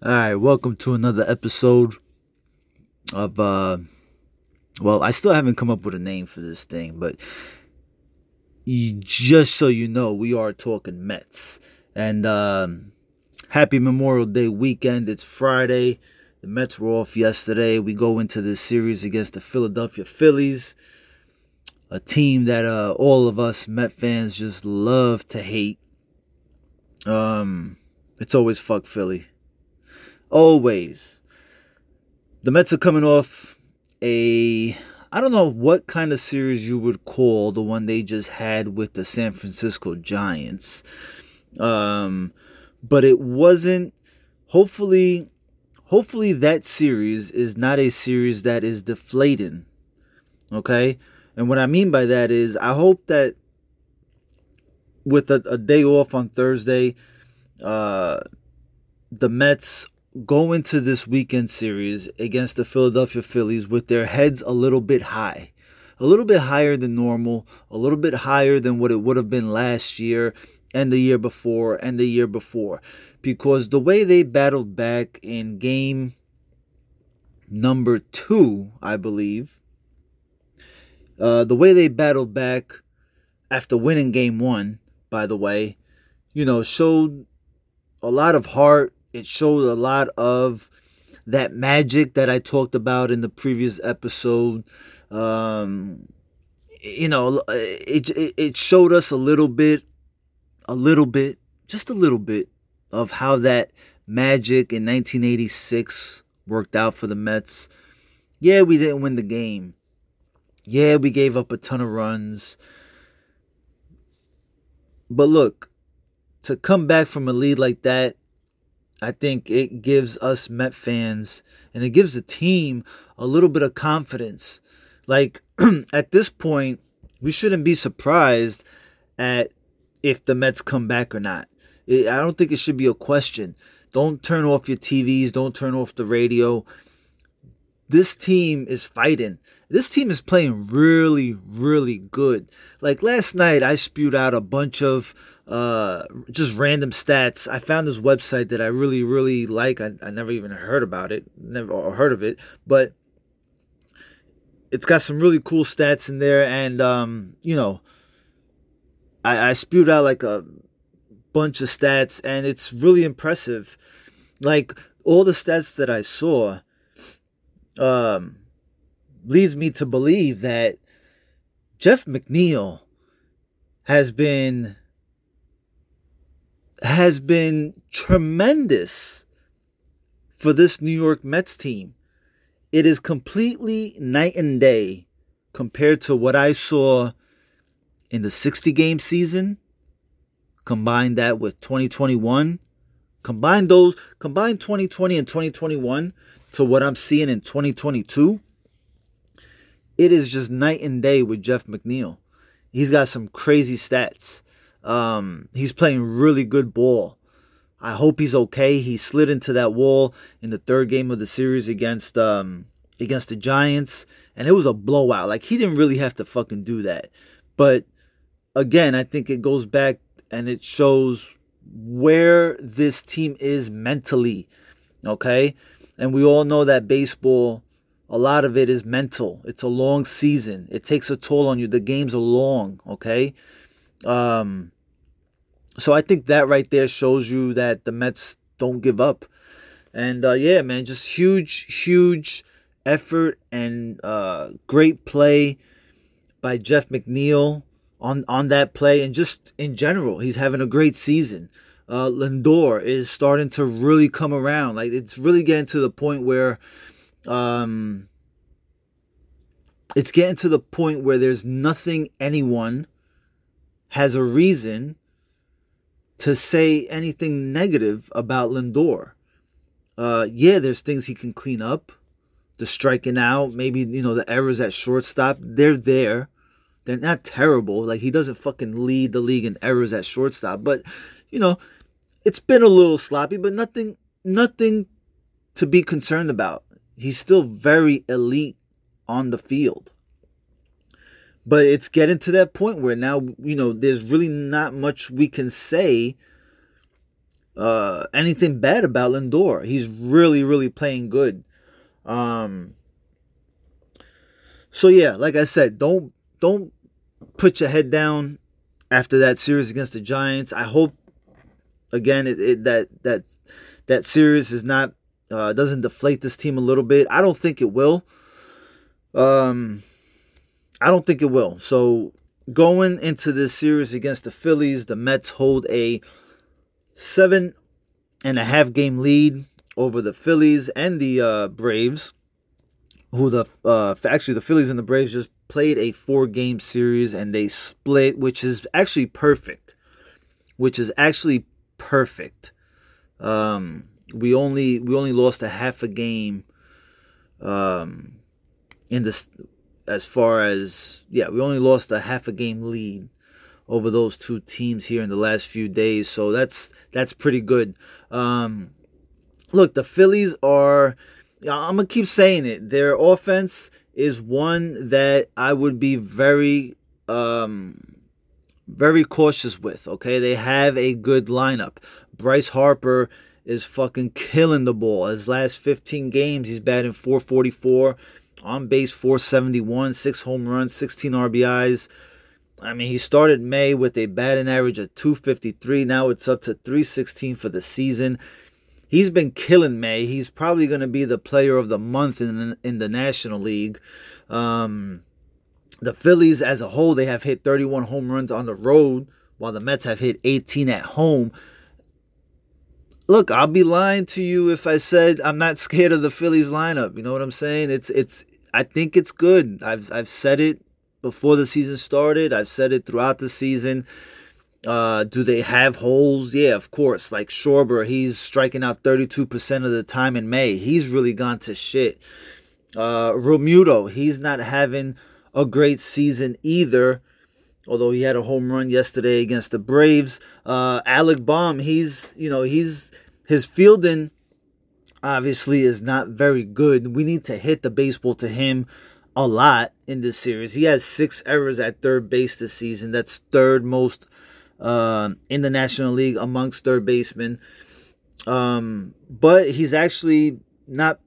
All right, welcome to another episode of uh well, I still haven't come up with a name for this thing, but you, just so you know, we are talking Mets. And um happy Memorial Day weekend. It's Friday. The Mets were off yesterday. We go into this series against the Philadelphia Phillies, a team that uh all of us Met fans just love to hate. Um it's always fuck Philly always. The Mets are coming off a I don't know what kind of series you would call the one they just had with the San Francisco Giants. Um but it wasn't hopefully hopefully that series is not a series that is deflating. Okay? And what I mean by that is I hope that with a, a day off on Thursday, uh the Mets go into this weekend series against the Philadelphia Phillies with their heads a little bit high. A little bit higher than normal, a little bit higher than what it would have been last year and the year before and the year before. Because the way they battled back in game number two, I believe, uh, the way they battled back after winning game one, by the way, you know, showed a lot of heart, it showed a lot of that magic that I talked about in the previous episode. Um, you know, it, it it showed us a little bit, a little bit, just a little bit of how that magic in 1986 worked out for the Mets. Yeah, we didn't win the game. Yeah, we gave up a ton of runs. But look, to come back from a lead like that I think it gives us Met fans and it gives the team a little bit of confidence. Like at this point, we shouldn't be surprised at if the Mets come back or not. I don't think it should be a question. Don't turn off your TVs, don't turn off the radio. This team is fighting. This team is playing really, really good. Like last night, I spewed out a bunch of uh, just random stats. I found this website that I really, really like. I, I never even heard about it, never heard of it, but it's got some really cool stats in there. And, um, you know, I, I spewed out like a bunch of stats, and it's really impressive. Like all the stats that I saw, um, leads me to believe that Jeff McNeil has been has been tremendous for this New York Mets team. It is completely night and day compared to what I saw in the 60 game season. Combine that with 2021. Combine those, combine 2020 and 2021 to what I'm seeing in 2022. It is just night and day with Jeff McNeil. He's got some crazy stats. Um, he's playing really good ball. I hope he's okay. He slid into that wall in the third game of the series against um, against the Giants, and it was a blowout. Like he didn't really have to fucking do that. But again, I think it goes back and it shows where this team is mentally. Okay? And we all know that baseball, a lot of it is mental. It's a long season. It takes a toll on you. The games are long, okay? Um, so I think that right there shows you that the Mets don't give up. And uh, yeah, man, just huge, huge effort and uh, great play by Jeff McNeil on on that play, and just in general, he's having a great season. Uh, Lindor is starting to really come around. Like it's really getting to the point where, um, it's getting to the point where there's nothing anyone has a reason to say anything negative about Lindor. Uh, yeah, there's things he can clean up. The striking out, maybe, you know, the errors at shortstop, they're there. They're not terrible. Like, he doesn't fucking lead the league in errors at shortstop. But, you know, it's been a little sloppy, but nothing, nothing to be concerned about. He's still very elite on the field. But it's getting to that point where now, you know, there's really not much we can say uh, anything bad about Lindor. He's really, really playing good. Um, so yeah, like I said, don't don't put your head down after that series against the Giants. I hope again it, it, that that that series is not uh, doesn't deflate this team a little bit. I don't think it will. Um, I don't think it will. So going into this series against the Phillies, the Mets hold a seven and a half game lead over the Phillies and the uh, Braves. Who the uh, actually the Phillies and the Braves just played a four game series and they split, which is actually perfect. Which is actually perfect. Um, we only we only lost a half a game um, in this as far as yeah we only lost a half a game lead over those two teams here in the last few days so that's that's pretty good. Um, look the phillies are i'm gonna keep saying it. Their offense is one that i would be very um, very cautious with okay? They have a good lineup. Bryce harper is fucking killing the ball. His last 15 games, he's batting 444, on base 471, six home runs, 16 RBIs. I mean, he started May with a batting average of 253. Now it's up to 316 for the season. He's been killing May. He's probably going to be the player of the month in in the National League. Um, the Phillies, as a whole, they have hit 31 home runs on the road, while the Mets have hit 18 at home look, I'll be lying to you if I said I'm not scared of the Phillies lineup. You know what I'm saying? It's it's I think it's good. I've I've said it before the season started. I've said it throughout the season. Uh, do they have holes? Yeah, of course. Like Schwarber, he's striking out 32% of the time in May. He's really gone to shit. Uh, Realmuto, he's not having a great season either although he had a home run yesterday against the Braves. Uh, Alec Bohm, he's you know he's his fielding obviously is not very good. We need to hit the baseball to him a lot in this series. He has six errors at third base this season. That's third most uh, in the National League amongst third basemen. Um, but he's actually not.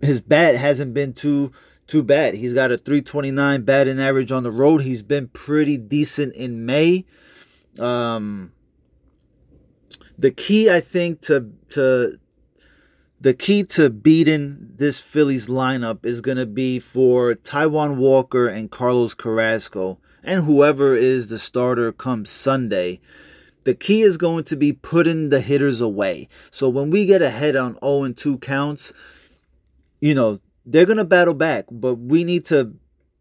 His bat hasn't been too too bad. He's got a 329 batting average on the road. He's been pretty decent in May. Um, the key, I think, to to the key to beating this Phillies lineup is going to be for Taijuan Walker and Carlos Carrasco and whoever is the starter come Sunday. The key is going to be putting the hitters away. So when we get ahead on 0 and 2 counts, you know, they're going to battle back, but we need to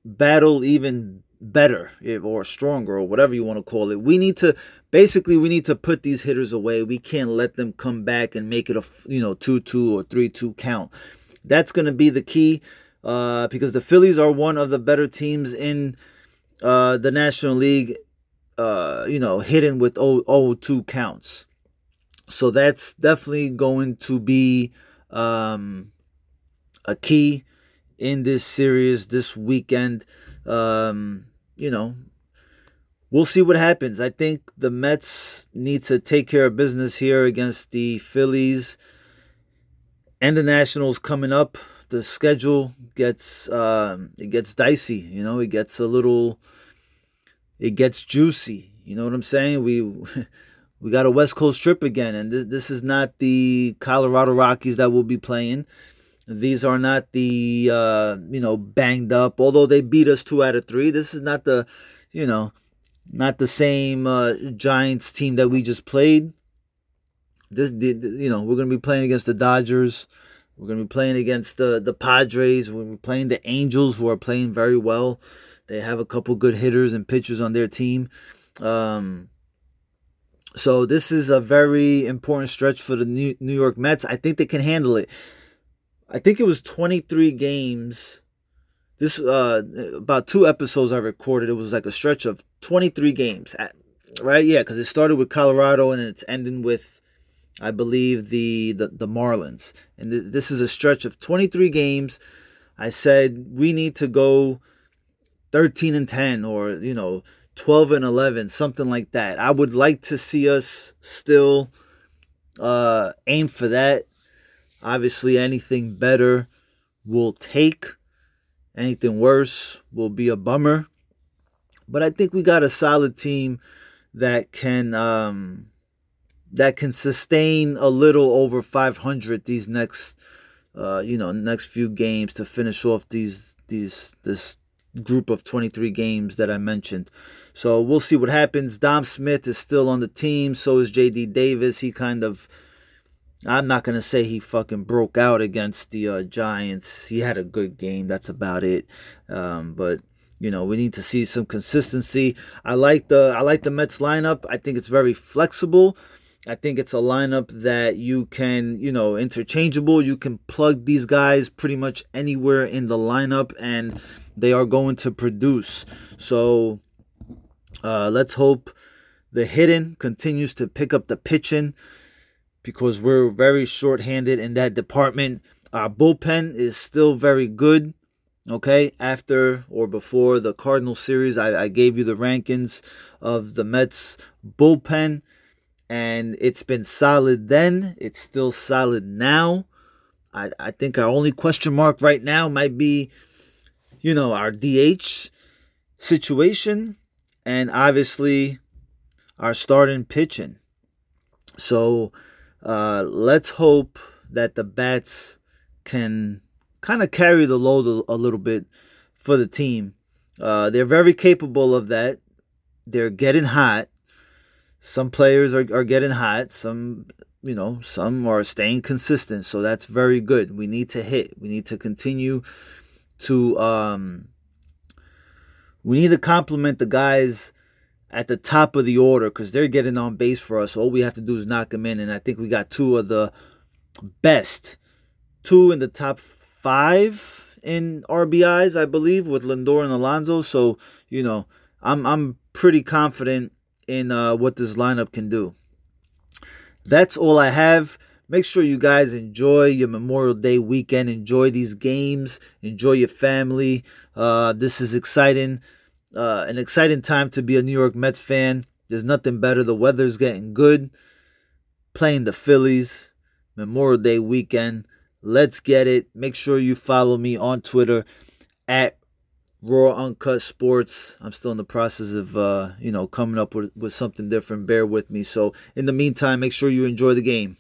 battle even better or stronger or whatever you want to call it. We need to basically we need to put these hitters away. We can't let them come back and make it a you know 2-2 or 3-2 count. That's going to be the key uh, because the Phillies are one of the better teams in uh, the National League uh, you know, hitting with 0-2 counts. So that's definitely going to be um, a key in this series this weekend. Um, you know, we'll see what happens. I think the Mets need to take care of business here against the Phillies and the Nationals coming up. The schedule gets um, it gets dicey. You know, it gets a little, it gets juicy. You know what I'm saying? We we got a West Coast trip again, and this this is not the Colorado Rockies that we'll be playing. These are not the uh, you know banged up. Although they beat us two out of three, this is not the you know not the same uh, Giants team that we just played. This did you know we're gonna be playing against the Dodgers. We're gonna be playing against the the Padres. We're gonna be playing the Angels, who are playing very well. They have a couple good hitters and pitchers on their team. Um, so this is a very important stretch for the New York Mets. I think they can handle it. I think it was 23 games. This uh about two episodes I recorded. It was like a stretch of 23 games, right? Yeah, because it started with Colorado and it's ending with, I believe the the, the Marlins. And th- this is a stretch of 23 games. I said we need to go 13 and 10 or you know 12 and 11, something like that. I would like to see us still uh, aim for that. Obviously, anything better will take. Anything worse will be a bummer. But I think we got a solid team that can um, that can sustain a little over 500 these next uh, you know next few games to finish off these these this group of 23 games that I mentioned. So we'll see what happens. Dom Smith is still on the team. So is JD Davis. He kind of I'm not gonna say he fucking broke out against the uh, Giants. He had a good game. That's about it. Um, but you know we need to see some consistency. I like the I like the Mets lineup. I think it's very flexible. I think it's a lineup that you can, you know, interchangeable. You can plug these guys pretty much anywhere in the lineup and they are going to produce. So uh, let's hope the hitting continues to pick up the pitching because we're very short-handed in that department. Our bullpen is still very good. Okay, after or before the Cardinal series, I, I gave you the rankings of the Mets bullpen and it's been solid then. It's still solid now. I, I think our only question mark right now might be, you know, our DH situation and obviously our starting pitching. So uh, let's hope that the bats can kind of carry the load a, a, little bit for the team. Uh, they're very capable of that. They're getting hot. Some players are, are getting hot. Some you know some are staying consistent. So that's very good. We need to hit. We need to continue to um we need to compliment the guys at the top of the order because they're getting on base for us all we have to do is knock them in and i think we got two of the best two in the top five in rbis i believe with lindor and alonso so you know i'm i'm pretty confident in uh, what this lineup can do. That's all I have. Make sure you guys enjoy your Memorial Day weekend. Enjoy these games. Enjoy your family. Uh, this is exciting. Uh, an exciting time to be a New York Mets fan. There's nothing better. The weather's getting good. Playing the Phillies. Memorial Day weekend. Let's get it. Make sure you follow me on Twitter at raw uncut sports i'm still in the process of uh, you know coming up with, with something different bear with me so in the meantime make sure you enjoy the game